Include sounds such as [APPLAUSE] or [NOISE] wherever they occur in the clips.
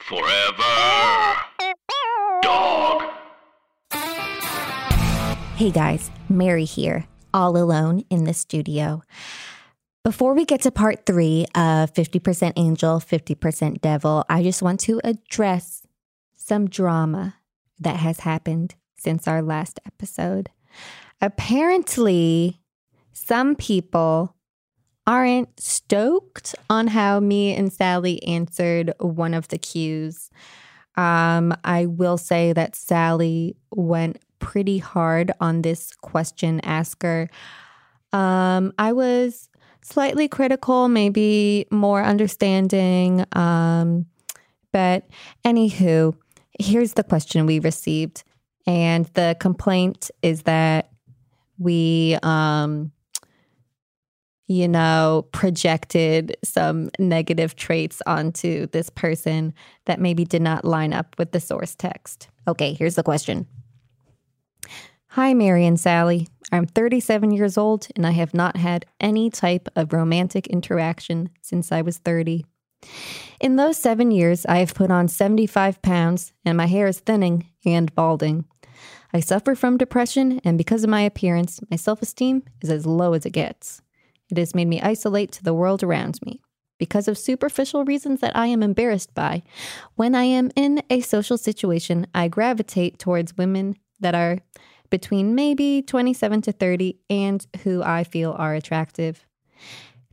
Forever. Dog. Hey guys, Mary here, all alone in the studio. Before we get to part three of 50% angel, 50% devil, I just want to address some drama that has happened since our last episode. Apparently, some people aren't stoked on how me and Sally answered one of the cues. Um, I will say that Sally went pretty hard on this question asker. Um, I was slightly critical, maybe more understanding. Um, but anywho, here's the question we received. And the complaint is that we um, you know, projected some negative traits onto this person that maybe did not line up with the source text. Okay, here's the question Hi, Mary and Sally. I'm 37 years old and I have not had any type of romantic interaction since I was 30. In those seven years, I have put on 75 pounds and my hair is thinning and balding. I suffer from depression, and because of my appearance, my self esteem is as low as it gets. It has made me isolate to the world around me. Because of superficial reasons that I am embarrassed by, when I am in a social situation, I gravitate towards women that are between maybe 27 to 30 and who I feel are attractive.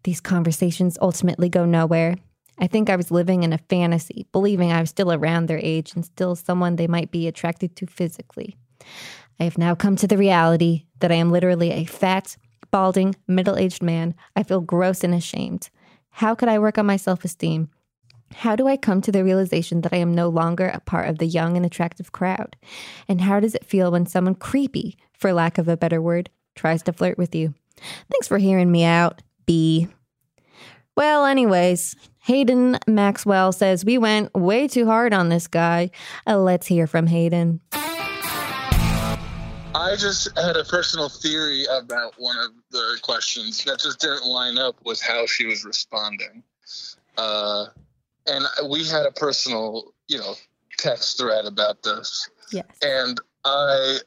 These conversations ultimately go nowhere. I think I was living in a fantasy, believing I was still around their age and still someone they might be attracted to physically. I have now come to the reality that I am literally a fat, balding, middle aged man, I feel gross and ashamed. How could I work on my self esteem? How do I come to the realization that I am no longer a part of the young and attractive crowd? And how does it feel when someone creepy, for lack of a better word, tries to flirt with you? Thanks for hearing me out, B. Well, anyways, Hayden Maxwell says we went way too hard on this guy. Uh, let's hear from Hayden. I just had a personal theory about one of the questions that just didn't line up with how she was responding. Uh, and we had a personal, you know, text thread about this. Yes. And I,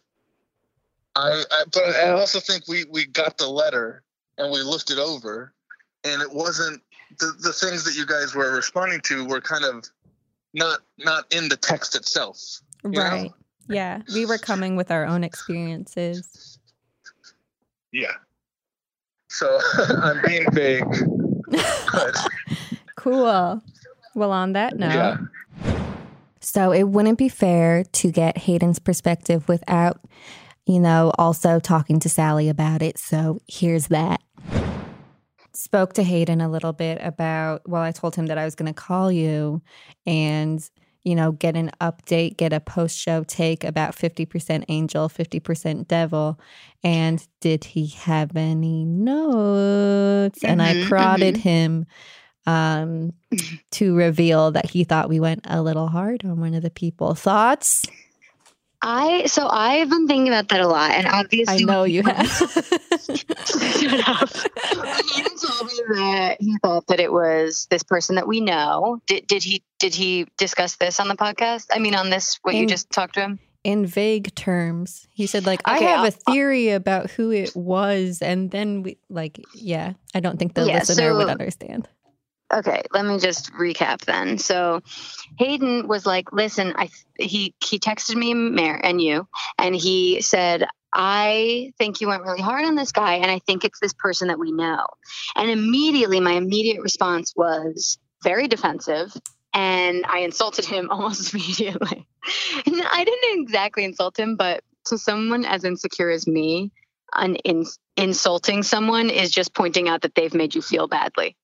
I, I, but I also think we we got the letter and we looked it over, and it wasn't the the things that you guys were responding to were kind of not not in the text itself. you know? Right. Yeah. We were coming with our own experiences. Yeah. So [LAUGHS] I'm being vague. But [LAUGHS] Cool. Well, on that note, yeah. So it wouldn't be fair to get Hayden's perspective without, you know, also talking to Sally about it. So here's that. Spoke to Hayden a little bit about, well, I told him that I was going to call you and, you know, get an update, get a post show take about 50% angel, 50% devil. And did he have any notes? and I Mhm, prodded him um, [LAUGHS] to reveal that he thought we went a little hard on one of the people. Thoughts? I so I've been thinking about that a lot, and obviously, I know you have. Shut up. [LAUGHS] He told me that he thought that it was this person that we know. Did did he did he discuss this on the podcast? I mean, on this what you just talked to him? In vague terms, he said, like, I have I'll- a theory about who it was. And then we, like, yeah, I don't think the Yeah, listener would understand. Okay, let me just recap then. So Hayden was like, "Listen, I he he texted me mayor and you, and he said." I think you went really hard on this guy, and I think it's this person that we know. And immediately, my immediate response was very defensive, and I insulted him [LAUGHS] almost immediately. And I didn't exactly insult him, but to someone as insecure as me, an in- insulting someone is just pointing out that they've made you feel badly.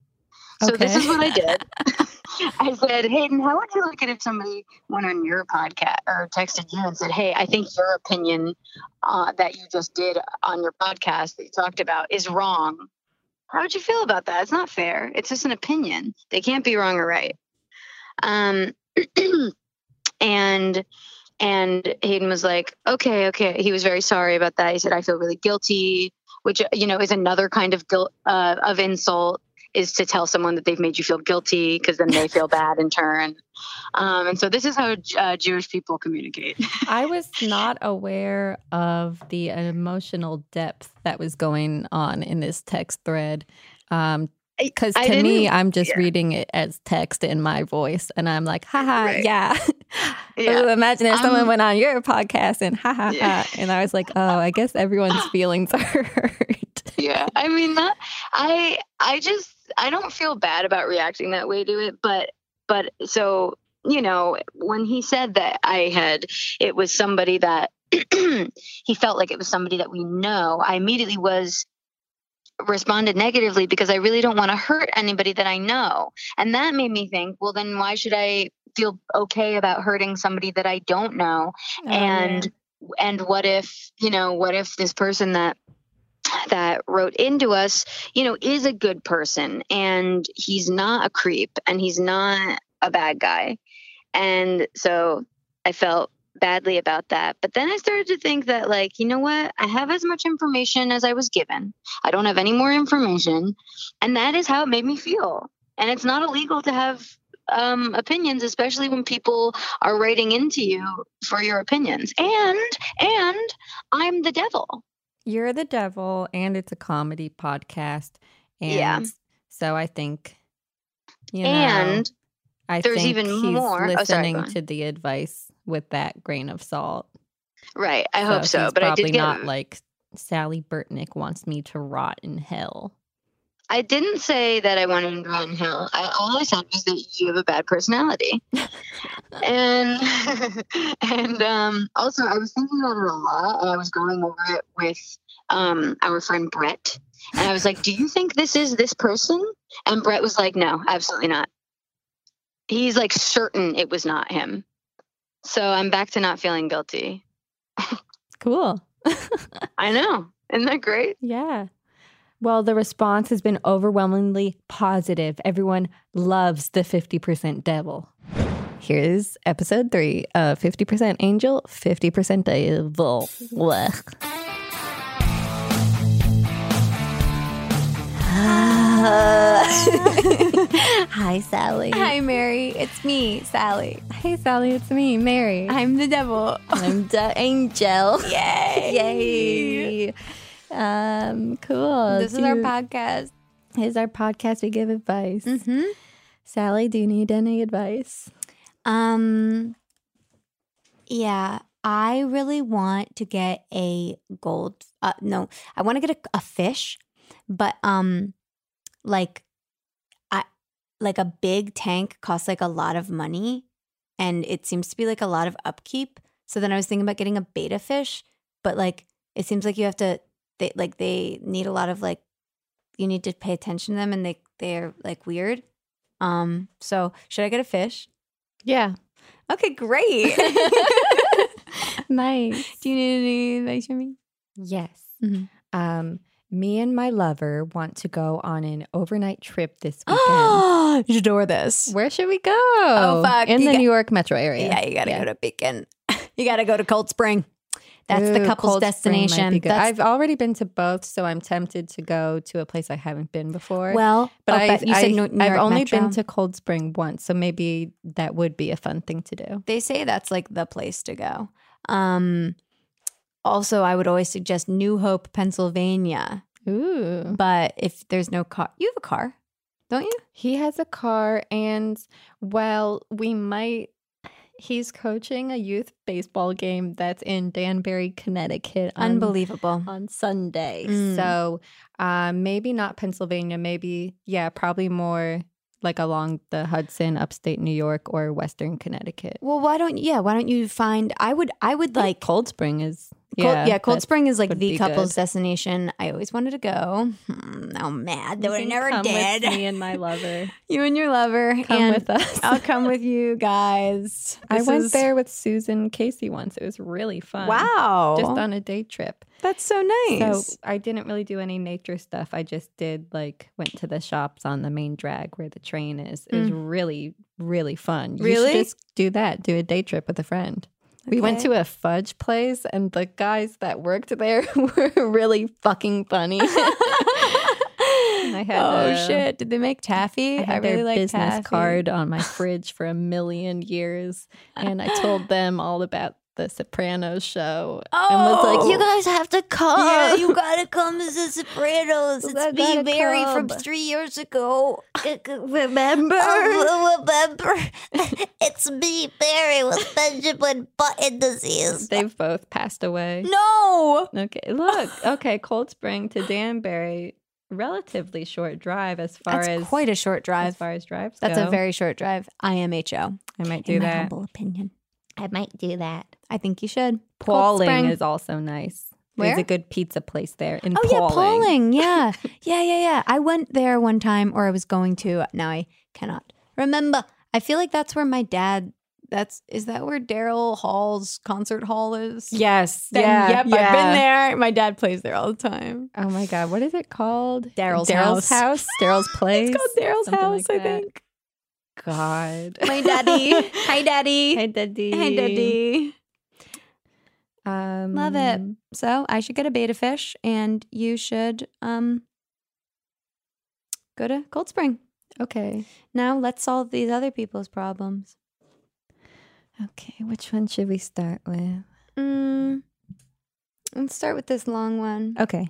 So this is what I did. [LAUGHS] [LAUGHS] I said, Hayden, how would you like it if somebody went on your podcast or texted you and said, Hey, I think your opinion uh, that you just did on your podcast that you talked about is wrong. How would you feel about that? It's not fair. It's just an opinion. They can't be wrong or right. Um, [CLEARS THROAT] and and Hayden was like, okay, okay. He was very sorry about that. He said, I feel really guilty, which you know is another kind of guilt uh, of insult is to tell someone that they've made you feel guilty because then they feel bad in turn. Um, and so this is how uh, Jewish people communicate. [LAUGHS] I was not aware of the emotional depth that was going on in this text thread. Um, because to me, I'm just yeah. reading it as text in my voice, and I'm like, haha, Right. yeah. [LAUGHS] Yeah. Ooh, Imagine if someone Um, went on your podcast and ha ha Yeah. ha, and I was like, oh, I guess everyone's [LAUGHS] feelings are hurt. yeah i mean that i i just i don't feel bad about reacting that way to it but but so you know when he said that i had it was somebody that [CLEARS THROAT] he felt like it was somebody that we know i immediately was responded negatively because i really don't want to hurt anybody that i know. And that made me think well then why should i feel okay about hurting somebody that i don't know? Oh, and and what if you know what if this person that that wrote into us you know is a good person and he's not a creep and he's not a bad guy. And so i felt badly about that. But then i started to think that like you know what? I have as much information as i was given. I don't have any more information. And that is how it made me feel. And it's not illegal to have um, opinions especially when people are writing into you for your opinions. And and i'm the devil You're the devil, and it's a comedy podcast. And Yeah. so I think, you know, and I there's think even he's more- oh, sorry, listening to the advice with that grain of salt. right i hope so but i did get not like Sally Burtnick wants me to rot in hell. I didn't say that I wanted to run in hell. I, all I said was that you have a bad personality. [LAUGHS] and [LAUGHS] and um, also, I was thinking about it a lot, and I was going over it with um, our friend Brett. And I was like, "Do you think this is this person?" And Brett was like, "No, absolutely not." He's like certain it was not him. So I'm back to not feeling guilty. [LAUGHS] Cool. I know. Isn't that great? Yeah. Well, the response has been overwhelmingly positive. Everyone loves the 50% devil. Here's episode three of 50% angel, 50% devil. [LAUGHS] Hi, Sally. Hi, Mary. It's me, Sally. Hey, Sally, it's me, Mary. I'm the devil. I'm the angel. [LAUGHS] Yay! Yay. Um, cool. This is our podcast. Here's our podcast. We give advice. Mm-hmm. Sally, do you need any advice? Um, yeah, I really want to get a gold. Uh, no, I want to get a, a fish, but um, like, I like a big tank costs like a lot of money, and it seems to be like a lot of upkeep. So then I was thinking about getting a betta fish, but like it seems like you have to, they like they need a lot of like, you need to pay attention to them, and they they're like weird. Um, so should I get a fish? Yeah. Okay, great. [LAUGHS] [LAUGHS] Nice. Do you need any advice from me? Yes. Mhm. Um, me and my lover want to go on an overnight trip this [GASPS] weekend. you adore this. Where should we go? Oh, fuck, In you the got- New York metro area. Yeah, you gotta go to Beacon. [LAUGHS] You gotta go to Cold Spring. That's the couple's Cold Spring might be destination. I've already been to both, so I'm tempted to go to a place I haven't been before. well, but oh, I've, you said I've, New, New I've York only Metro. been to Cold Spring once, so maybe that would be a fun thing to do. They say that's like the place to go. Um, also, I would always suggest New Hope, Pennsylvania. Ooh. But if there's no car, you have a car. don't you? He has a car, and well, we might. He's coaching a youth baseball game that's in Danbury, Connecticut. on- Unbelievable. on Sunday. Mm. So uh, maybe not Pennsylvania. Maybe yeah, probably more like along the Hudson, upstate New York, or Western Connecticut. Well, why don't yeah? Why don't you find? I would. I would like. Cold Spring is Cold, yeah, yeah, Cold Spring is like the couple's good. destination. I always wanted to go. Hmm, now I'm mad that You I can never come did. With me and my lover. [LAUGHS] you and your lover. Come and with us. I'll come with you guys. [LAUGHS] I This went is- there with Susan Casey once. It was really fun. Wow, Just on a day trip. that's so nice. So I didn't really do any nature stuff. I just did like went to the shops on the main drag where the train is. It was really, really fun. You should Really? just do that. Do a day trip with a friend. We went to a fudge place and the guys that worked there [LAUGHS] were really fucking funny. [LAUGHS] I had oh a- shit! Did they make taffy? I had really their like business taffy. card on my [LAUGHS] fridge for a million years, and I told them all about the Sopranos show, and was like, Oh. "You guys have to come." Yeah, you [LAUGHS] gotta come to the Sopranos. It's me, Mary, from three years ago. [LAUGHS] Uh, remember? Oh, remember, [LAUGHS] it's me, Mary, with Benjamin Button disease. They've both passed away. No, Okay, look. Okay, Cold Spring to Danbury, relatively short drive as far that's as quite a short drive as far as drives That's go. a very short drive. IMHO, I might do in my that. humble opinion. I might do that. I think you should. Cold Pawling is also nice. There's a good pizza place there in Oh Pawling. yeah, Pawling. [LAUGHS] Yeah, yeah, yeah, yeah. I went there one time, or I was going to. Now I cannot remember. I feel like that's where my dad. That's is that where Daryl Hall's concert hall is? Yes. Then, yeah. Yep. I've been there. My dad plays there all the time. Oh my god, what is it called? Daryl's Daryl's house. house. Daryl's place. [LAUGHS] It's called Daryl's Something house, like I think. God. [LAUGHS] My daddy. [LAUGHS] Hi, daddy. Hi, daddy. Hi, daddy. Um, Love it. So I should get a betta fish, and you should um go to Cold Spring. Okay. Now let's solve these other people's problems. Okay. Which one should we start with? Mm, let's start with this long one. Okay.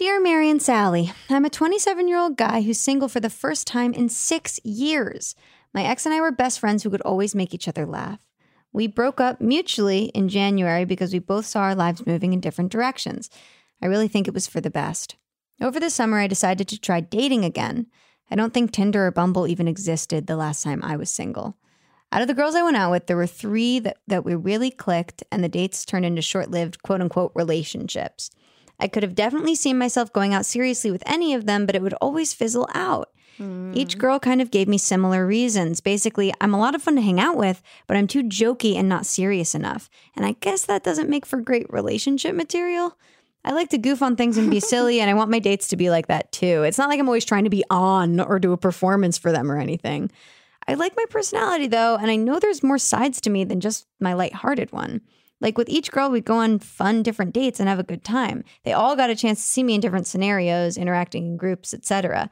Dear Mary and Sally, I'm a 27 year old guy who's single for the first time in six years. My ex and I were best friends who could always make each other laugh. We broke up mutually in January because we both saw our lives moving in different directions. I really think it was for the best. Over the summer, I decided to try dating again. I don't think Tinder or Bumble even existed the last time I was single. Out of the girls I went out with, there were three that, that we really clicked, and the dates turned into short lived quote unquote relationships. I could have definitely seen myself going out seriously with any of them, but it would always fizzle out. Each mm. girl kind of gave me similar reasons. Basically, I'm a lot of fun to hang out with, but I'm too jokey and not serious enough. And I guess that doesn't make for great relationship material. I like to goof on things and be [LAUGHS] silly, and I want my dates to be like that too. It's not like I'm always trying to be on or do a performance for them or anything. I like my personality though, and I know there's more sides to me than just my lighthearted one. Like with each girl, we'd go on fun different dates and have a good time. They all got a chance to see me in different scenarios, interacting in groups, etc.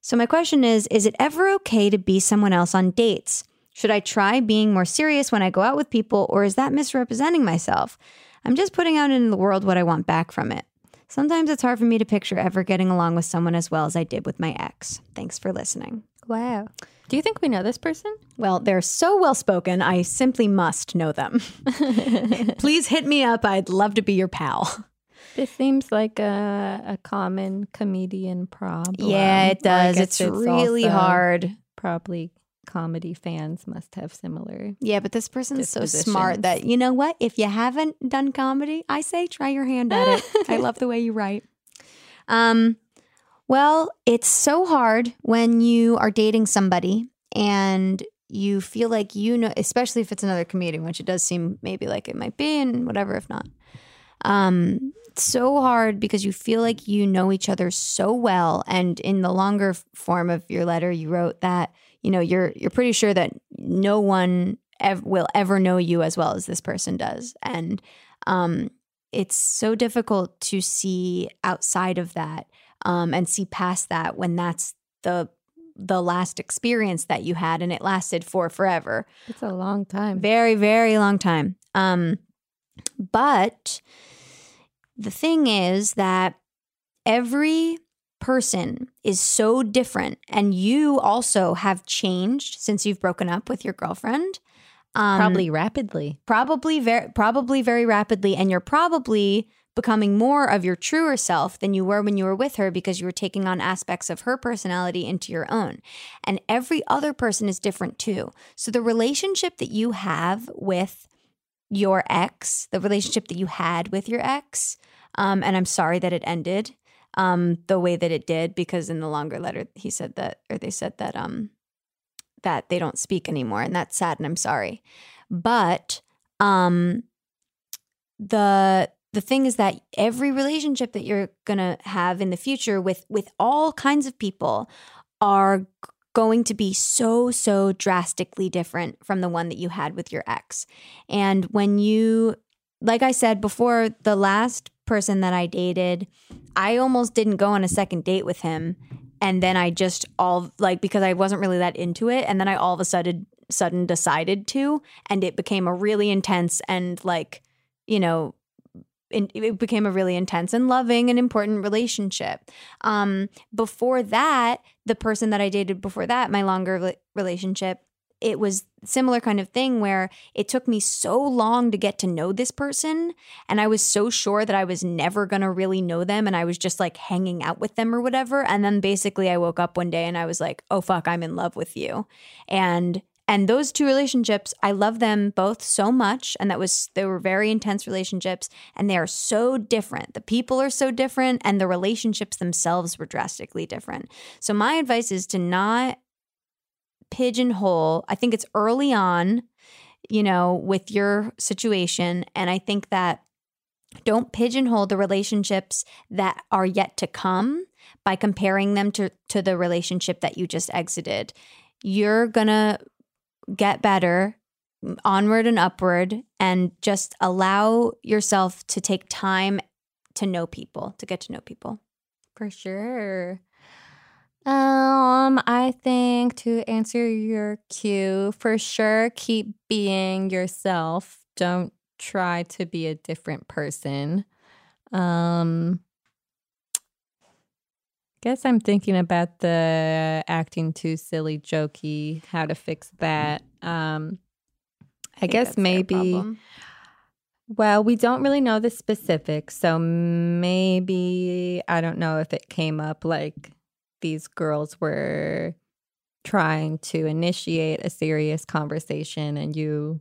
So my question is, is it ever okay to be someone else on dates? Should I try being more serious when I go out with people, or is that misrepresenting myself? I'm just putting out into the world what I want back from it. Sometimes it's hard for me to picture ever getting along with someone as well as I did with my ex. Thanks for listening. Wow. Do you think we know this person? Well, they're so well spoken, I simply must know them. [LAUGHS] Please hit me up. I'd love to be your pal. This seems like a, a common comedian problem. Yeah, it does. guess It's, really hard. Probably comedy fans must have similar. Yeah, but this person's so smart that, you know what? If you haven't done comedy, I say try your hand at it. [LAUGHS] I love the way you write. Um, well, it's so hard when you are dating somebody and you feel like you know, especially if it's another comedian, which it does seem maybe like it might be, and whatever if not. Um, so hard because you feel like you know each other so well, and in the longer form of your letter, you wrote that you know you're you're pretty sure that no one ev- will ever know you as well as this person does, and um, it's so difficult to see outside of that um, and see past that when that's the the last experience that you had and it lasted for forever It's a long time. very very long time um but the thing is that every person is so different and you also have changed since you've broken up with your girlfriend. Um, Probably rapidly. probably very probably very rapidly and you're probably becoming more of your truer self than you were when you were with her because you were taking on aspects of her personality into your own. And every other person is different too. So the relationship that you have with your ex the relationship that you had with your ex um, and i'm sorry that it ended um, the way that it did because in the longer letter he said that or they said that um, that they don't speak anymore and that's sad and i'm sorry. But um the the thing is that every relationship that you're going to have in the future with with all kinds of people are going to be so so drastically different from the one that you had with your ex. And when you like i said before the last person that i dated i almost didn't go on a second date with him. And then i just all like because i wasn't really that into it. And then i all of a sudden sudden decided to and it became a really intense and like you know it became a really intense and loving and important relationship. Um, before that, the person that I dated before that, my longer rela- relationship, it was similar kind of thing where it took me so long to get to know this person and I was so sure that I was never going to really know them and I was just like hanging out with them or whatever and then basically I woke up one day and I was like, "Oh fuck, I'm in love with you." And and those two relationships, I love them both so much. And that was, they were very intense relationships and they are so different. The people are so different and the relationships themselves were drastically different. So, my advice is to not pigeonhole. I think it's early on, you know, with your situation. And I think that don't pigeonhole the relationships that are yet to come by comparing them to, to the relationship that you just exited. You're going to get better onward and upward and just allow yourself to take time to know people, to get to know people. For sure. Um, I think to answer your cue, for sure, keep being yourself. Don't try to be a different person. Um, guess I'm thinking about the acting too silly, jokey, how to fix that. Um, I, think guess maybe. Well, we don't really know the specifics, so maybe I don't know if it came up like these girls were trying to initiate a serious conversation and you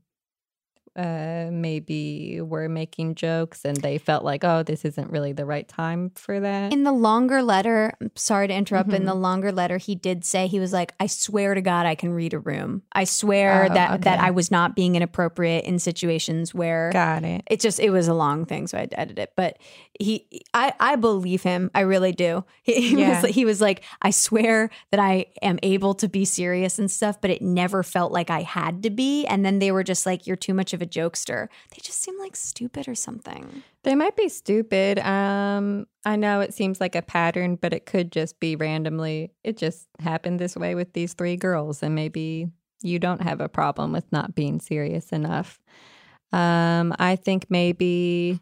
uh maybe were making jokes and they felt like oh this isn't really the right time for that. In the longer letter, sorry to interrupt, but in the longer letter, he did say he was like, "I swear to God, I can read a room. I swear Oh, that that. I was not being inappropriate in situations where Got it. it just it was a long thing, so I had to edit it. But he, I, I believe him. I really do. He, he Yeah. was he was like, I swear that I am able to be serious and stuff, but it never felt like I had to be. And then they were just like, "You're too much of a jokester." They just seem like stupid or something. They might be stupid. Um, I know it seems like a pattern, but it could just be randomly. It just happened this way with these three girls, and maybe you don't have a problem with not being serious enough. Um, I think maybe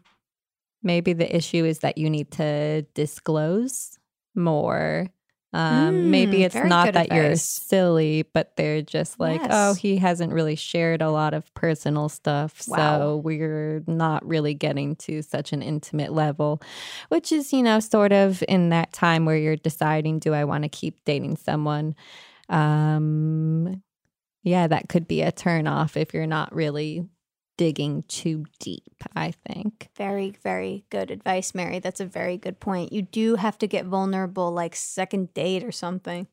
maybe the issue is that you need to disclose more. Um, maybe Mm, it's not that you're silly, but they're just like, oh, he hasn't really shared a lot of personal stuff. Wow. So we're not really getting to such an intimate level, which is, you know, sort of in that time where you're deciding, do I want to keep dating someone? Um, yeah, that could be a turn off if you're not really digging too deep, I think. Very, very good advice, Mary. That's a very good point. You do have to get vulnerable, like second date or something.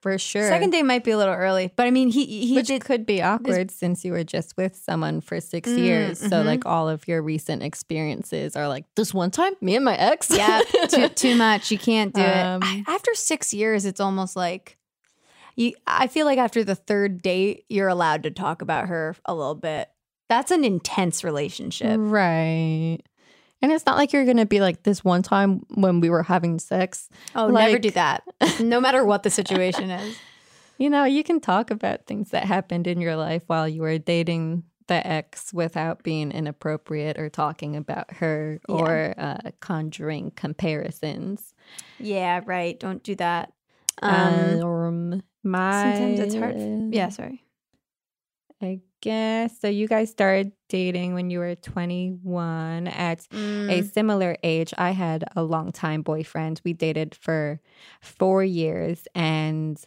For sure. Second date might be a little early, but I mean, he he Which did. could be awkward since you were just with someone for six Mm, years. So, mhm. like, all of your recent experiences are like, this one time, me and my ex. Yeah, too too [LAUGHS] much. You can't do Um, it. After six years, it's almost like you. I feel like after the third date, you're allowed to talk about her a little bit. That's an intense relationship. Right. And it's not like you're going to be like this one time when we were having sex. Oh, never do [LAUGHS] that. No matter what the situation is. You know, you can talk about things that happened in your life while you were dating the ex without being inappropriate or talking about her Yeah. or uh, conjuring comparisons. Yeah, right. Don't do that. Um, Um, my sometimes it's hard. Yeah, sorry. I guess so. You guys started dating when you were 21 at a Mm, similar age. I had a long time boyfriend. We dated for four years, and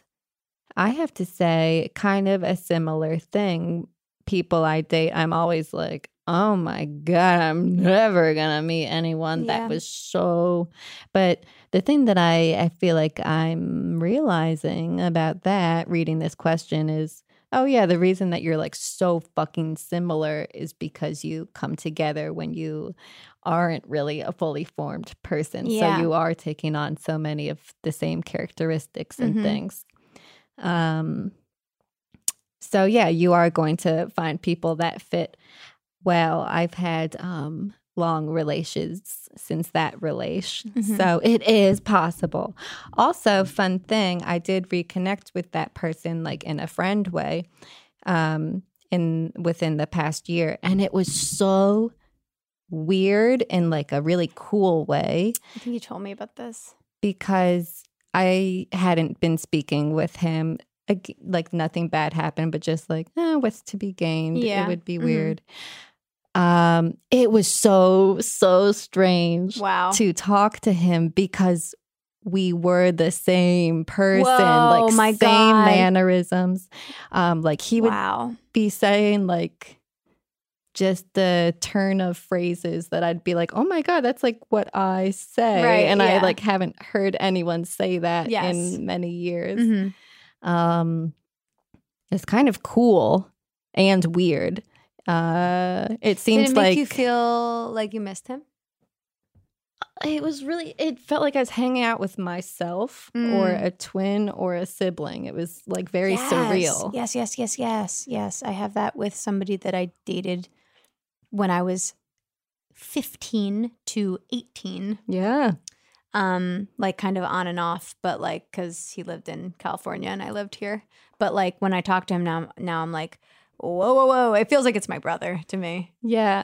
I have to say, kind of a similar thing. People I date, I'm always like, oh my God, I'm never gonna meet anyone Yeah. that was so. But the thing that I, I feel like I'm realizing about that, reading this question, is oh, yeah, the reason that you're like so fucking similar is because you come together when you aren't really a fully formed person. Yeah. So you are taking on so many of the same characteristics and Mhm. things. Um so yeah, you are going to find people that fit well. I've had um long relations since that relation. Mhm. So it is possible. Also, fun thing, I did reconnect with that person like in a friend way um in within the past year and it was so weird in like a really cool way I think you told me about this. because I hadn't been speaking with him. Like nothing bad happened, but just like, eh, what's to be gained? Yeah. It would be Mhm. weird. Um, it was so so strange Wow. to talk to him because we were the same person, Whoa, like my same God. mannerisms. Um, like he would wow. be saying like just the turn of phrases that I'd be like, "Oh my god, that's like what I say," Right, and I like haven't heard anyone say that Yes. in many years. Mhm. Um, it's kind of cool and weird. Uh, it seems Did it make like you feel like you missed him? it was really. It felt like I was hanging out with myself or Mm. a twin or a sibling. It was like very Yes. surreal. Yes, yes, yes, yes, yes. I have that with somebody that I dated when I was 15 to 18. Yeah. Um, like kind of on and off, but like because he lived in California and I lived here. But like when I talk to him now, now I'm like, whoa, whoa, whoa! It feels like it's my brother to me. Yeah.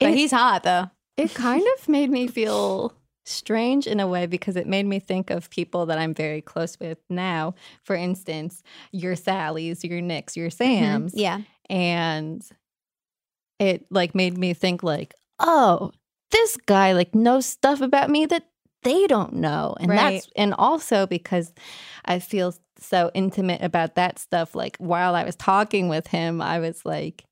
But It- he's hot though. It kind of made me feel strange in a way because it made me think of people that I'm very close with now. For instance, your Sallys, your Nicks, your Sams. Mm-hmm. Yeah. And it like made me think like, oh, this guy like knows stuff about me that they don't know. And that's and also because I feel so intimate about that stuff. Like while I was talking with him, I was like,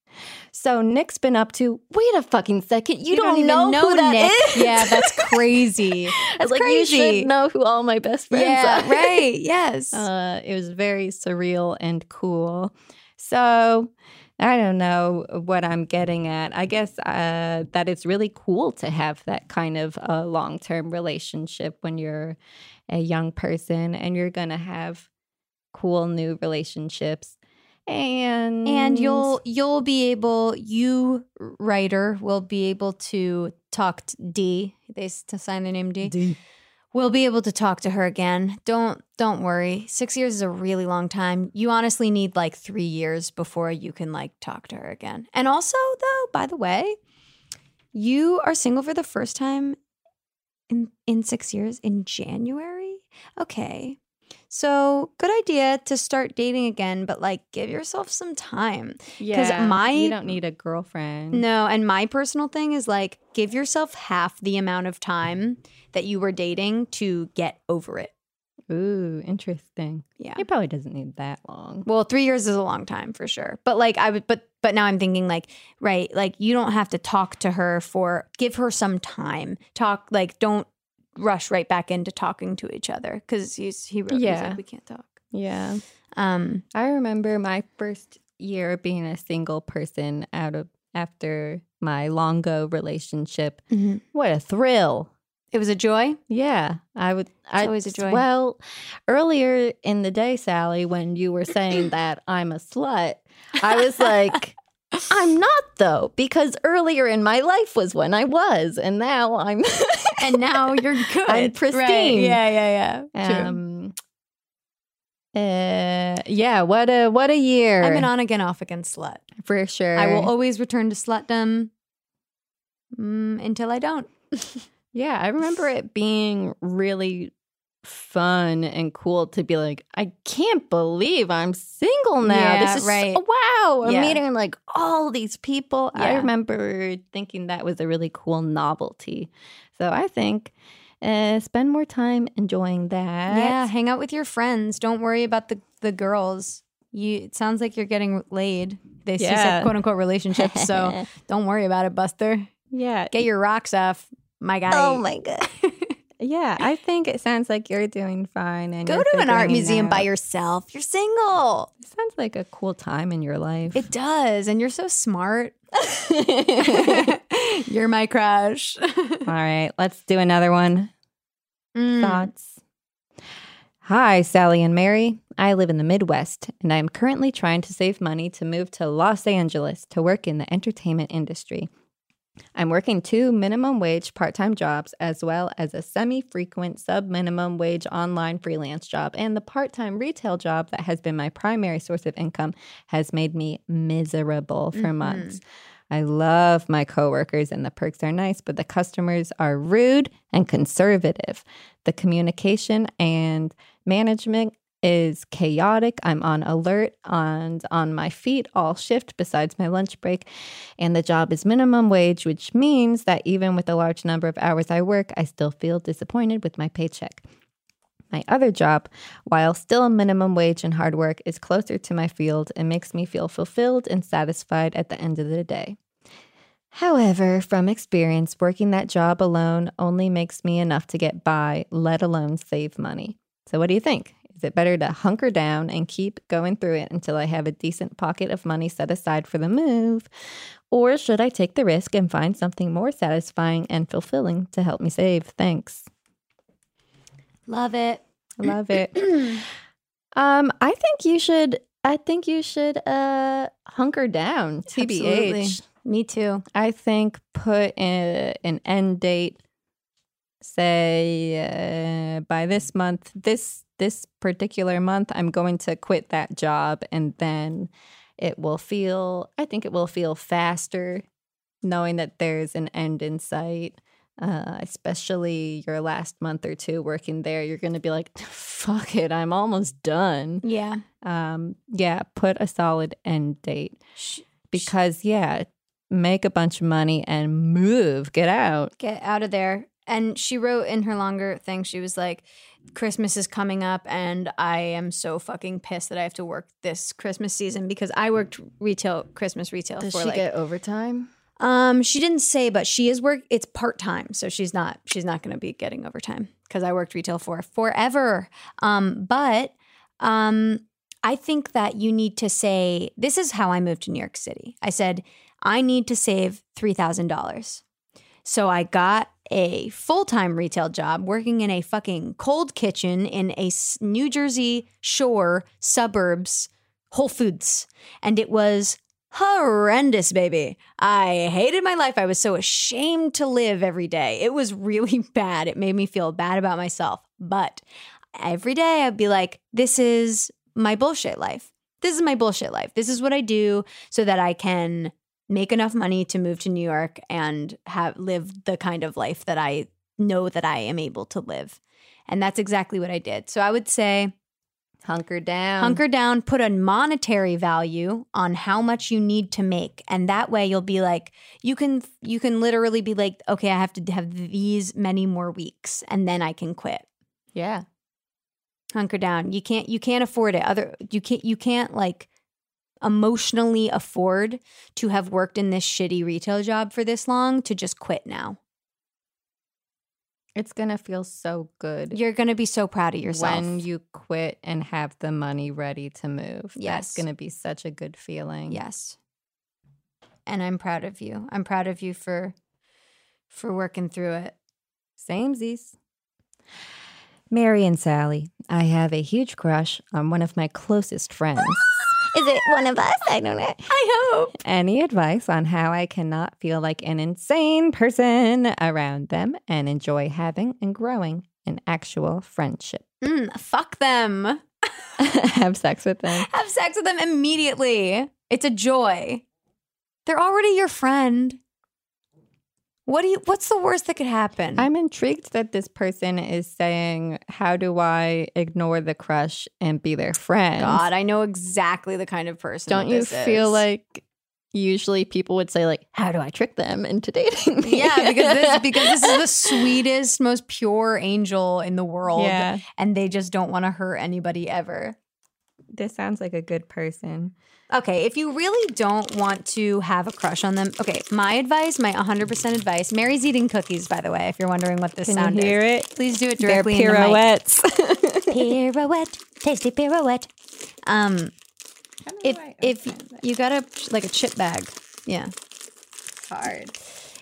so Nick's been up to. Wait a fucking second! You, don't, even know, who that Nick. is? Yeah, that's [LAUGHS] crazy. That's like, you crazy. should know who all my best friends yeah, are. [LAUGHS] right. Yes. Uh, it was very surreal and cool. So I don't know what I'm getting at. I guess uh, that it's really cool to have that kind of uh, long term relationship when you're a young person and you're going to have cool new relationships. And and you'll you'll be able you writer will be able to talk to D. They to sign the name D. We'll be able to talk to her again. Don't don't worry. 6 years is a really long time. You honestly need like 3 years before you can like talk to her again. And also though, by the way, you are single for the first time in in 6 years in January. Okay. So, good idea to start dating again, but like give yourself some time. yeah, Because my- you don't need a girlfriend. No, and my personal thing is like give yourself half the amount of time that you were dating to get over it. Ooh, interesting. Yeah. It probably doesn't need that long. Well, 3 years is a long time for sure. But like I would but but now I'm thinking like right, like you don't have to talk to her for give her some time. Talk like don't rush right back into talking to each other cuz he's he wrote Yeah. like we can't talk. Yeah. Um I remember my first year being a single person out of after my longo relationship. mhm. What a thrill. it was a joy. Yeah, I would. I, always a joy. Well, earlier in the day, Sally, when you were saying [COUGHS] that I'm a slut, I was like, I'm not though, because earlier in my life was when I was, and now I'm. [LAUGHS] and now you're [LAUGHS] good. I'm pristine. Right. Yeah, yeah, yeah. True. um, Uh, yeah. What a what a year. I'm an on again, off again slut. for sure. I will always return to slutdom mm, until I don't. [LAUGHS] Yeah, I remember it being really fun and cool to be like, I can't believe I'm single now. Yeah, this is right. so, wow. I'm Yeah. meeting like all these people. I remember thinking that was a really cool novelty. So I think uh, spend more time enjoying that. Yeah, hang out with your friends. Don't worry about the the girls. You it sounds like you're getting laid. They Yeah. said quote unquote relationships. so [LAUGHS] don't worry about it, Buster. Yeah. Get your rocks off, my guy. Oh my god. [LAUGHS] yeah, I think it sounds like you're doing fine and Go to an art museum by yourself. You're single. It sounds like a cool time in your life. It does, and you're so smart. [LAUGHS] you're my crush. [LAUGHS] All right, let's do another one. Mm. Thoughts? Hi, Sally and Mary. I live in the Midwest and I am currently trying to save money to move to Los Angeles to work in the entertainment industry. I'm working two minimum wage part time jobs as well as a semi frequent sub minimum wage online freelance job. And the part time retail job that has been my primary source of income has made me miserable for mm-hmm. months. I love my coworkers and the perks are nice, but the customers are rude and conservative. The communication and management is chaotic. I'm on alert and on my feet all shift besides my lunch break. And the job is minimum wage, which means that even with the large number of hours I work, I still feel disappointed with my paycheck. My other job, while still minimum wage and hard work, is closer to my field and makes me feel fulfilled and satisfied at the end of the day. However, from experience, working that job alone only makes me enough to get by, let alone save money. So, what do you think? Is it better to hunker down and keep going through it until I have a decent pocket of money set aside for the move? Or should I take the risk and find something more satisfying and fulfilling to help me save? Thanks. Love it. Love it. [CLEARS THROAT] um, I think you should. I think you should uh hunker down. Absolutely. TBH. Me too. I think put a, an end date. Say uh, by this month, this this particular month, I'm going to quit that job, and then it will feel. I think it will feel faster, knowing that there's an end in sight. Uh, especially your last month or two working there, you're going to be like, [LAUGHS] "Fuck it, I'm almost done." Yeah. um yeah put a solid end date because yeah make a bunch of money and move get out Get out of there. And she wrote in her longer thing, she was like, Christmas is coming up and I am so fucking pissed that I have to work this Christmas season because I worked retail Christmas retail for she like get overtime um she didn't say but she is work it's part-time so she's not she's not going to be getting overtime because I worked retail for forever um but um I think that you need to say this is how I moved to New York City. I said I need to save $3,000. So I got a full time retail job working in a fucking cold kitchen in a New Jersey shore suburbs Whole Foods. And it was horrendous, baby. I hated my life. I was so ashamed to live every day. It was really [LAUGHS] bad. It made me feel bad about myself. But every day I'd be like, this is my bullshit life. This is my bullshit life. This is what I do so that I can make enough money to move to New York and have live the kind of life that I know that I am able to live. And that's exactly what I did. So I would say hunker down hunker down, put a monetary value on how much you need to make. And that way you'll be like you can you can literally be like, okay, I have to have these many more weeks and then I can quit. yeah Hunker down. You can't you can't afford it. Other you can't you can't like emotionally afford to have worked in this shitty retail job for this long to just quit now. it's gonna feel so good You're going to be so proud of yourself. when you quit and have the money ready to move Yes. that's gonna be such a good feeling yes. And I'm proud of you. I'm proud of you for for working through it. Samesies. Mary and Sally, I have a huge crush on one of my closest friends. Is it one of us? I don't know. I hope. Any advice on how I cannot feel like an insane person around them and enjoy having and growing an actual friendship? Mm, fuck them. [LAUGHS] Have sex with them. Have sex with them immediately. It's a joy. They're already your friend. What do you what's the worst that could happen? I'm intrigued that this person is saying, How do I ignore the crush and be their friend? God, I know exactly the kind of person. Don't that you this feel is. like usually people would say, like, how do I trick them into dating me? Yeah, because this because this is the [LAUGHS] sweetest, most pure angel in the world. Yeah. And they just don't want to hurt anybody ever. This sounds like a good person. Okay, if you really don't want to have a crush on them, okay, my advice, my 100% advice. Mary's eating cookies, by the way, if you're wondering what this Can sound you hear is. it? Please do it They're directly in the mic. pirouettes. [LAUGHS] pirouette, tasty pirouette. Um, if if you got a like a chip bag, yeah, hard.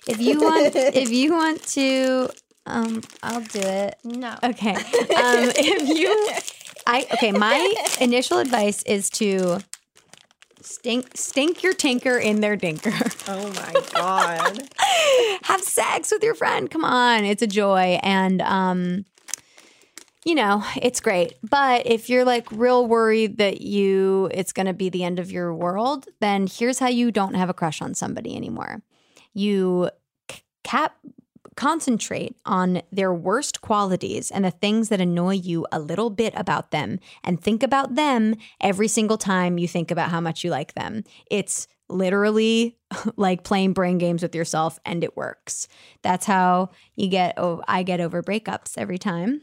If you want, [LAUGHS] if you want to, um, I'll do it. No. Okay. Um, if you, I okay. My [LAUGHS] initial advice is to stink stink your tinker in their dinker. [LAUGHS] Oh my God. [LAUGHS] Have sex with your friend. Come on, it's a joy, and um, you know it's great. But if you're like real worried that you it's going to be the end of your world, then here's how you don't have a crush on somebody anymore. You cap concentrate on their worst qualities and the things that annoy you a little bit about them and think about them every single time you think about how much you like them. It's literally [LAUGHS] like playing brain games with yourself and it works. That's how you get oh I get over breakups every time.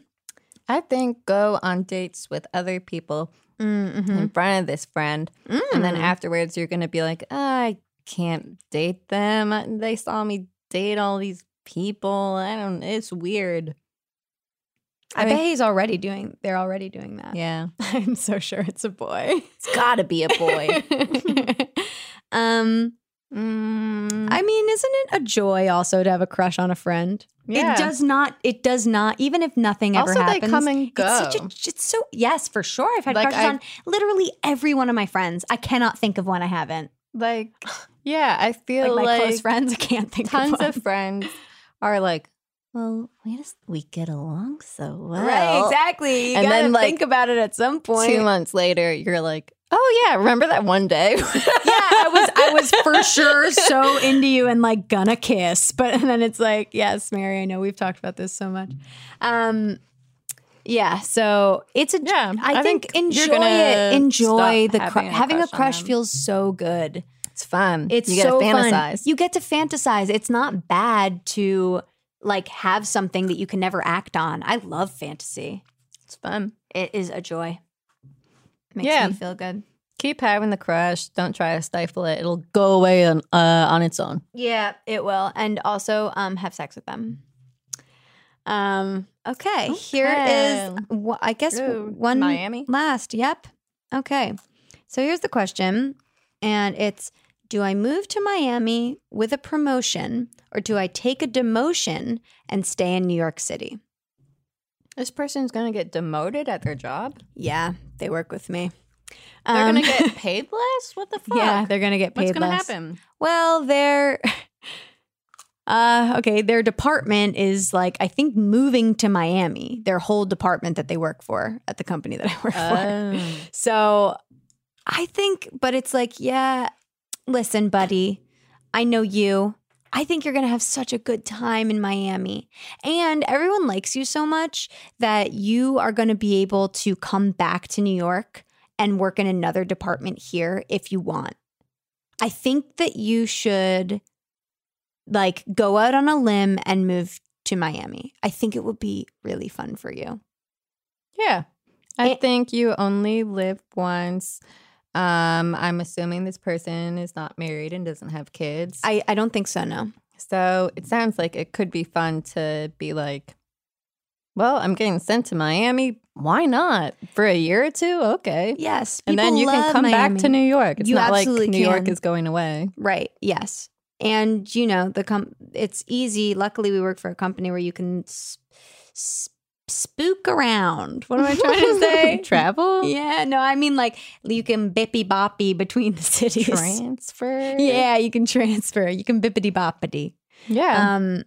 I think go on dates with other people mm-hmm. in front of this friend. And then mm. afterwards, you're going to be like, ah, I can't date them. They saw me date all these people. I don't, it's weird. I, bet he's already doing they're already doing that. Yeah. [LAUGHS] I'm so sure it's a boy. It's got to be a boy. [LAUGHS] um mm, I mean, isn't it a joy also to have a crush on a friend? Yeah. It does not. It does not. Even if nothing ever Also, they happens, come and It's, such a, it's so yes, for sure. I've had Like, crushes I- on literally every one of my friends. I cannot think of one I haven't. like, yeah, I feel Like like, my close friends, I can't think tons of of friends [LAUGHS] are like, well, we just, we get along so well. right, exactly. You And then, like, think about it at some point. Two months later, you're like, oh yeah, remember that one day? [LAUGHS] yeah, I was I was for sure so [LAUGHS] into you and like gonna kiss. But and [LAUGHS] then it's like, yes, Mary, I know we've talked about this so much. Um yeah, so it's a Yeah, I, I think, think enjoy it. Enjoy the cru- a having a crush crush feels so good. It's fun. It's you get so to fantasize. fun. You get to fantasize. It's not bad to like have something that you can never act on. I love fantasy. it's fun. It is a joy. Makes Yeah. me feel good. Keep having the crush. Don't try to stifle it. It'll go away on uh, on its own. Yeah, it will. And also um have sex with them. Um okay, here is Okay. wh- I guess Ooh, one Miami? last. Yep. Okay. So here's the question and it's do I move to Miami with a promotion or do I take a demotion and stay in New York City? This person's gonna get demoted at their job. Yeah, they work with me. They're Um, gonna get [LAUGHS] paid less. What the fuck? Yeah, they're gonna get paid less. What's gonna happen? Well, their [LAUGHS] uh okay, their department is like I think moving to Miami. Their whole department that they work for at the company that I work for. Oh. [LAUGHS] So I think but it's like, yeah, listen, buddy. I know you. I think you're going to have such a good time in Miami. And everyone likes you so much that you are going to be able to come back to New York and work in another department here if you want. I think that you should like go out on a limb and move to Miami. I think it would be really fun for you. Yeah. I It- think you only live once. Um, I'm assuming this person is not married and doesn't have kids. I, I don't think so, no. so it sounds like it could be fun to be like, well, I'm getting sent to Miami. Why not? For a year or two? Okay. Yes. and then you can come back to New York. It's You not like New York is going away. Right. Yes. And you know the com- it's easy. Luckily, we work for a company where you can s- s- spook around. What am I [LAUGHS] trying to say? [LAUGHS] Travel? yeah. No, I mean like you can bippy boppy between the cities. Transfer? Yeah, you can transfer. You can bippity boppity. Yeah. Um,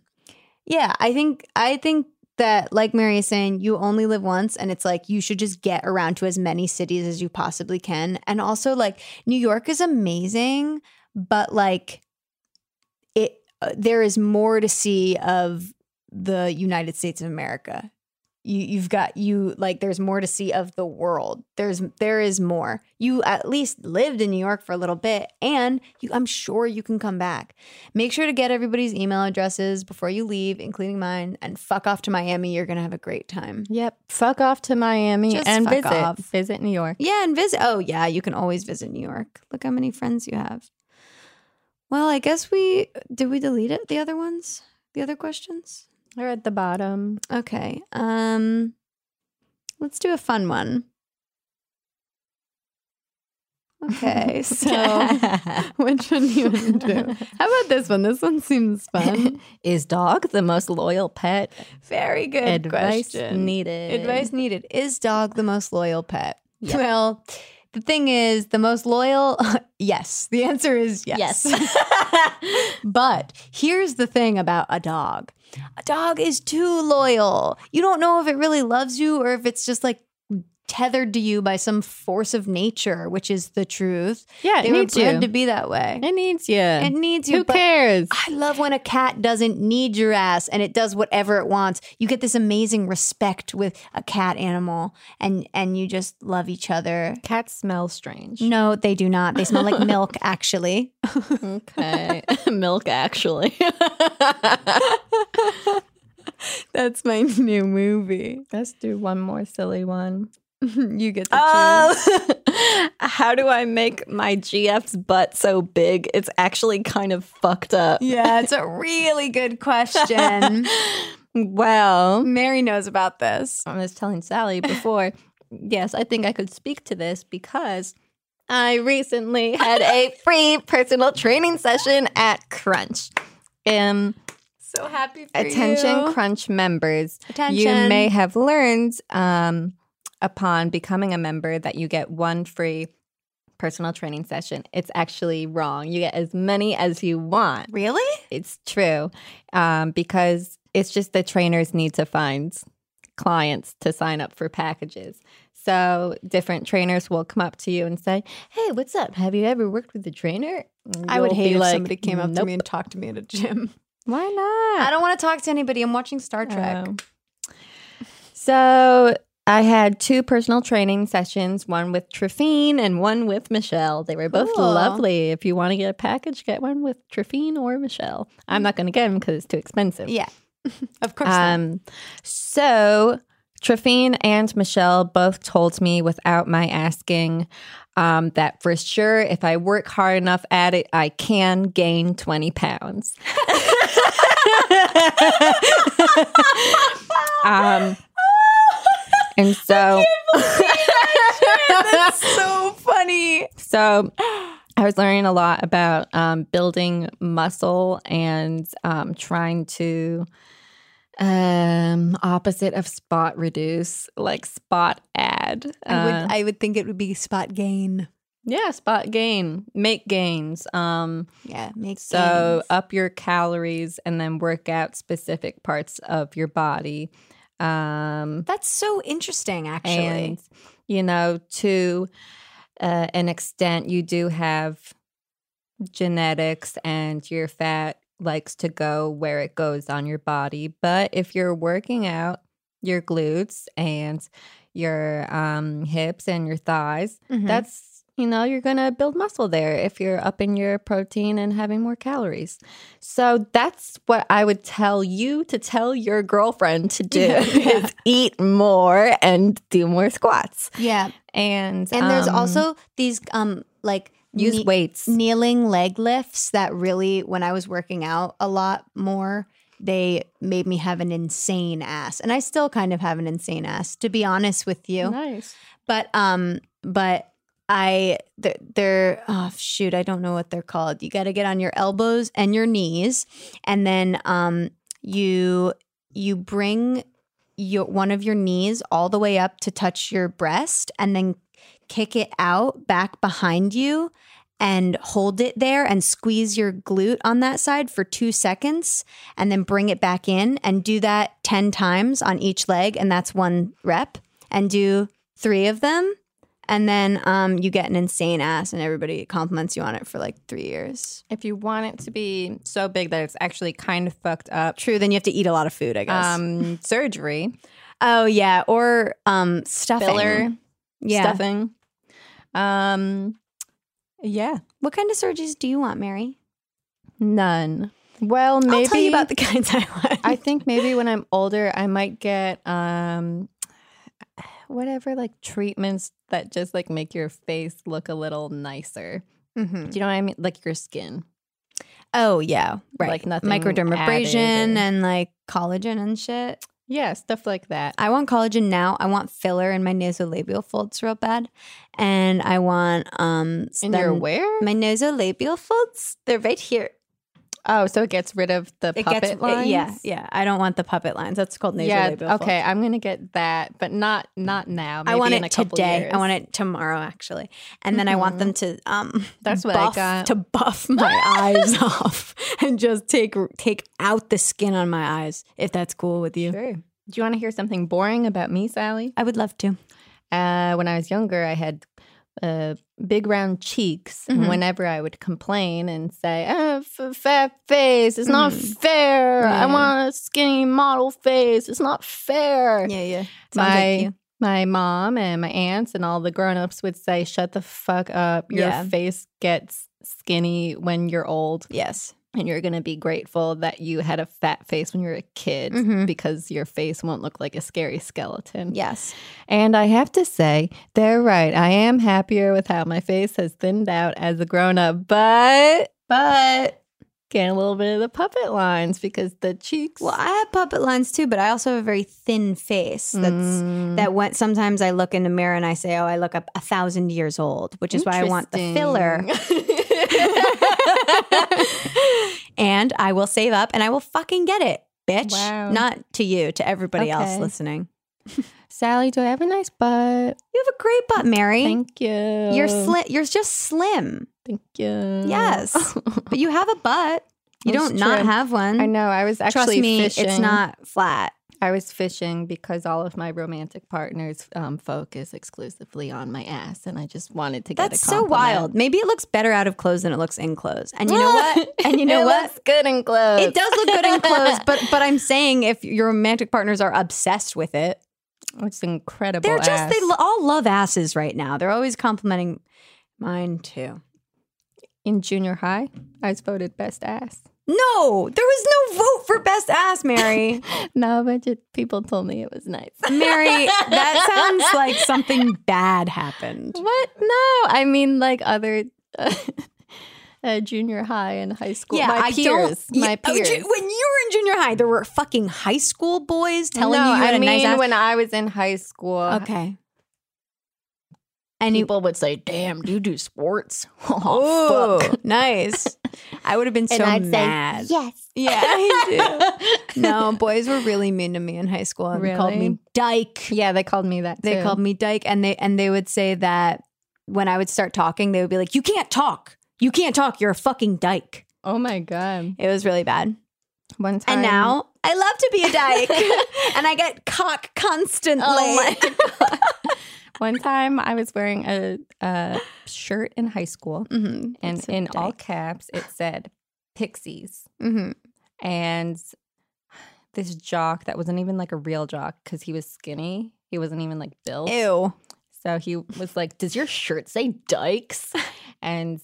yeah, I think I think that, like Mary is saying, you only live once, and it's like you should just get around to as many cities as you possibly can. And also, like New York is amazing, but like it, uh, there is more to see of the United States of America. You, you've got you like there's more to see of the world. There's there is more. You at least lived in new york for a little bit and you i'm sure you can come back. Make sure to get everybody's email addresses before you leave including mine and fuck off to miami. You're gonna have a great time. Yep. Fuck off to Miami Just and fuck visit. off. Visit New York. yeah and visit oh yeah you can always visit new york. Look how many friends you have. Well i guess we did we delete it the other ones? The other questions They're at the bottom. Okay. Um let's do a fun one. Okay, [LAUGHS] so [LAUGHS] which one do you want to do? How about this one? This one seems fun. [LAUGHS] Is dog the most loyal pet? Very good Advice question. needed. Advice needed. Is dog the most loyal pet? Well, the thing is, the most loyal, [LAUGHS] yes. The answer is yes. Yes. [LAUGHS] but here's the thing about a dog a dog is too loyal. You don't know if it really loves you or if it's just like tethered to you by some force of nature, which is the truth. Yeah, they it were needs bred you. to be that way. It needs you. It needs you. Who cares? I love when a cat doesn't need your ass and it does whatever it wants. You get this amazing respect with a cat animal and and you just love each other. Cats smell strange. No, they do not. They smell like [LAUGHS] milk actually. Okay. [LAUGHS] Milk, actually. [LAUGHS] That's my new movie. Let's do one more silly one. [LAUGHS] you get choose. Oh, [LAUGHS] how do I make my GF's butt so big? It's actually kind of fucked up. Yeah, it's a really good question. [LAUGHS] Well, Mary knows about this. I was telling Sally before, yes, I think I could speak to this because I recently had a free personal training session at Crunch. Um, So happy for attention you. Crunch members. Attention. You may have learned um, upon becoming a member that you get one free personal training session. It's actually wrong. You get as many as you want. Really? It's true um, because it's just the trainers need to find clients to sign up for packages. So different trainers will come up to you and say, "Hey, what's up? Have you ever worked with a trainer?" I would hate if like, somebody came up to me and talked to me at a gym. Why not? I don't want to talk to anybody. I'm watching Star Trek. Oh. So I had two personal training sessions, one with Trifine and one with Michelle. They were both Cool. lovely. If you want to get a package, get one with Trifine or Michelle. I'm not going to get them because it's too expensive. Yeah. [LAUGHS] of course. Um, so Trifine and Michelle both told me without my asking um, that for sure, if I work hard enough at it, I can gain 20 pounds. [LAUGHS] [LAUGHS] um, and so, That's [LAUGHS] so funny. so I was learning a lot about um, building muscle and um, trying to um opposite of spot reduce like spot add I would Uh, I would think it would be spot gain. yeah spot gain make gains um Yeah, makes so gains. up your calories and then work out specific parts of your body um That's so interesting actually. and you know to uh, an extent you do have genetics and your fat likes to go where it goes on your body but if you're working out your glutes and your um, hips and your thighs Mhm. that's you know you're gonna build muscle there if you're upping your protein and having more calories. So that's what i would tell you to tell your girlfriend to do Yeah. [LAUGHS] is [LAUGHS] eat more and do more squats. Yeah. and And there's um, also these um like use knee- weights. kneeling leg lifts that really when I was working out a lot more they made me have an insane ass. And I still kind of have an insane ass to be honest with you. Nice. But um but I they're, they're oh shoot I don't know what they're called you got to get on your elbows and your knees and then um you you bring your one of your knees all the way up to touch your breast and then kick it out back behind you and hold it there and squeeze your glute on that side for two seconds and then bring it back in and do that 10 times on each leg. And that's one rep and do three of them. And then um, you get an insane ass and everybody compliments you on it for like three years. If you want it to be so big that it's actually kind of fucked up, True. Then you have to eat a lot of food, I guess. um, surgery, oh, yeah. Or um, stuffing. filler, Yeah. stuffing. Um, yeah, What kind of surgeries do you want, Mary? none. Well, maybe I'll tell you about the kinds I want. I think maybe when I'm older, I might get um whatever like treatments that just like make your face look a little nicer. Mhm. Do you know what I mean? Like your skin. Oh yeah, right. Like nothing microdermabrasion or- and like collagen and shit. Yeah, stuff like that. I want collagen now. I want filler in my nasolabial folds real bad, and I want um In your where? my nasolabial folds. They're right here. Oh, so it gets rid of the It puppet gets lines. yeah yeah. I don't want the puppet lines. That's called nasolabial. yeah. Okay, I'm gonna get that, but not not now. I want in it today. Years. I want it tomorrow, actually, and then I want them to um. That's what I got. to buff my eyes [LAUGHS] off and just take take out the skin on my eyes. If that's cool with you, Sure. Do you want to hear something boring about me, Sally? I would love to. Uh, when I was younger, I had uh, big round cheeks. Mhm. Whenever I would complain and say, oh, f- fat face, it's not Mhm. fair. I want a skinny model face. It's not fair. Yeah, yeah. Sounds my, like my mom and my aunts and all the grown ups would say, shut the fuck up. Your Yeah. face gets skinny when you're old. Yes. And you're going to be grateful that you had a fat face when you were a kid Mhm. because your face won't look like a scary skeleton. Yes. And I have to say, they're right. I am happier with how my face has thinned out as a grown up, but but getting a little bit of the puppet lines because the cheeks. Well, I have puppet lines too, but I also have a very thin face. That's Mm. that. When sometimes I look in the mirror and I say, "Oh, I look up a thousand years old," which is why I want the filler. [LAUGHS] [LAUGHS] and I will save up and I will fucking get it, bitch. Wow. Not to you, to everybody else listening. [LAUGHS] Sally, do I have a nice butt? You have a great butt, Mary. Thank you. You're slim. You're just slim, Thank you. Yes. [LAUGHS] but you have a butt. You don't not have one. I know. I was actually Trust me, fishing. it's not flat. I was fishing because all of my romantic partners um, focus exclusively on my ass, and I just wanted to get That's so wild. Maybe it looks better out of clothes than it looks in clothes. And you know what? [LAUGHS] And you know It what? looks good in clothes. It does look good in clothes, but [LAUGHS] but I'm saying if your romantic partners are obsessed with it, It's incredible. they're just ass. they lo- all love asses right now. They're always complimenting mine too. in junior high. I was voted best ass. No, there was no vote for best ass, Mary. [LAUGHS] No, but people told me it was nice. [LAUGHS] Mary, that sounds like something bad happened. what? No, I mean like other uh, [LAUGHS] uh, junior high and high school. my I peers, don't. my Yeah, oh, peers. when you were in junior high, there were fucking high school boys telling no, you you had I a mean nice ass. when I was in high school. okay. And People would say, "Damn, do you do sports?" oh, fuck. nice. I would have been so And I'd mad. say, "Yes." Yeah, I [LAUGHS] do. no, boys were really mean to me in high school and called me dyke. Yeah, they called me that. They too. called me dyke, and they and they would say that when I would start talking, they would be like, "You can't talk. You can't talk. You're a fucking dyke." Oh my god! It was really bad. One time, And now I love to be a dyke, [LAUGHS] and I get cock constantly. Oh my [LAUGHS] one time I was wearing a, a shirt in high school, Mhm. and in all caps it said "Pixies." Mhm. and this jock that wasn't even like a real jock because he was skinny. He wasn't even like built. Ew. So he was like, "Does your shirt say Dykes?" And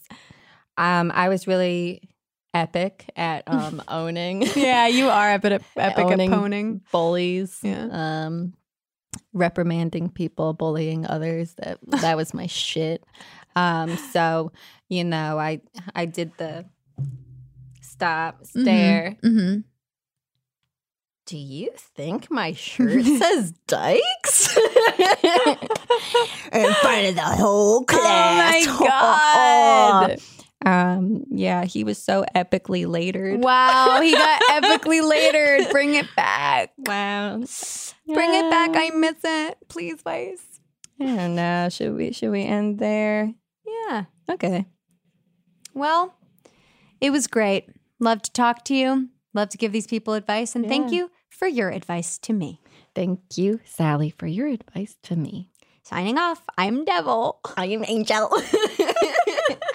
um, I was really epic at [LAUGHS] um owning. Yeah, you are epic, [LAUGHS] epic Owning at poning. bullies. Yeah. Um, reprimanding people, bullying others. That that was my shit. Um, so you know, I I did the stop, stare. Mm-hmm. Do you think my shirt [LAUGHS] says Dykes? In front of the whole class. [LAUGHS] Oh my [LAUGHS] God. Um, yeah, he was so epically latered. Wow, he [LAUGHS] got epically later. Bring it back. Wow. Bring it back. I miss it. Please, Vice. I don't know. Should we should we end there? Yeah. Okay. Well, it was great. Love to talk to you. Love to give these people advice. And thank you for your advice to me. Thank you, Sally, for your advice to me. Signing off, I'm Devil. I am Angel. [LAUGHS]